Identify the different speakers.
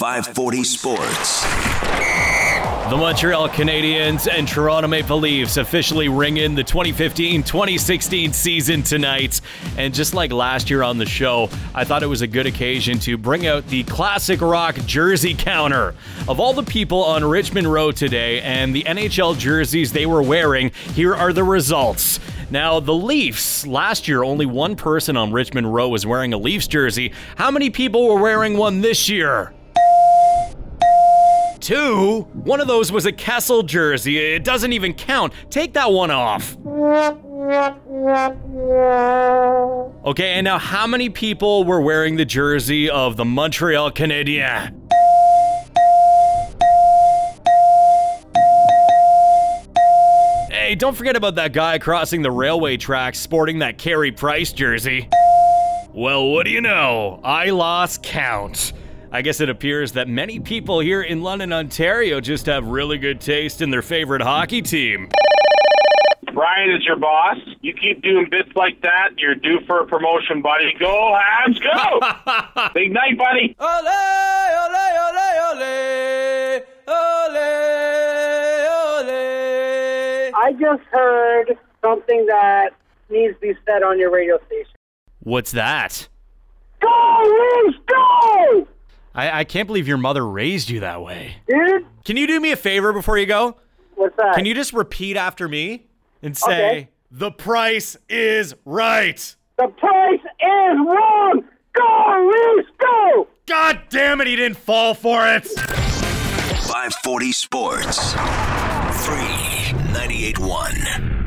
Speaker 1: 540 Sports.
Speaker 2: The Montreal Canadiens and Toronto Maple Leafs officially ring in the 2015 2016 season tonight. And just like last year on the show, I thought it was a good occasion to bring out the classic rock jersey counter. Of all the people on Richmond Row today and the NHL jerseys they were wearing, here are the results. Now, the Leafs, last year, only one person on Richmond Row was wearing a Leafs jersey. How many people were wearing one this year? Two. One of those was a Kessel jersey. It doesn't even count. Take that one off. Okay, and now how many people were wearing the jersey of the Montreal Canadiens? Hey, don't forget about that guy crossing the railway tracks sporting that Carey Price jersey. Well, what do you know? I lost count. I guess it appears that many people here in London, Ontario just have really good taste in their favorite hockey team.
Speaker 3: Brian is your boss. You keep doing bits like that, you're due for a promotion, buddy. Go, Habs, go! Big night, buddy.
Speaker 4: Ole, ole, ole, ole, ole, ole.
Speaker 5: I just heard something that needs to be said on your radio station.
Speaker 2: What's that?
Speaker 5: Go, Leafs, go!
Speaker 2: I, I can't believe your mother raised you that way.
Speaker 5: Dude,
Speaker 2: Can you do me a favor before you go?
Speaker 5: what's that?
Speaker 2: Can you just repeat after me and say,
Speaker 5: Okay.
Speaker 2: The price is right?
Speaker 5: The price is wrong! Go, Leafs, go!
Speaker 2: God damn it, he didn't fall for it!
Speaker 1: 540 Sports. Free 98.1.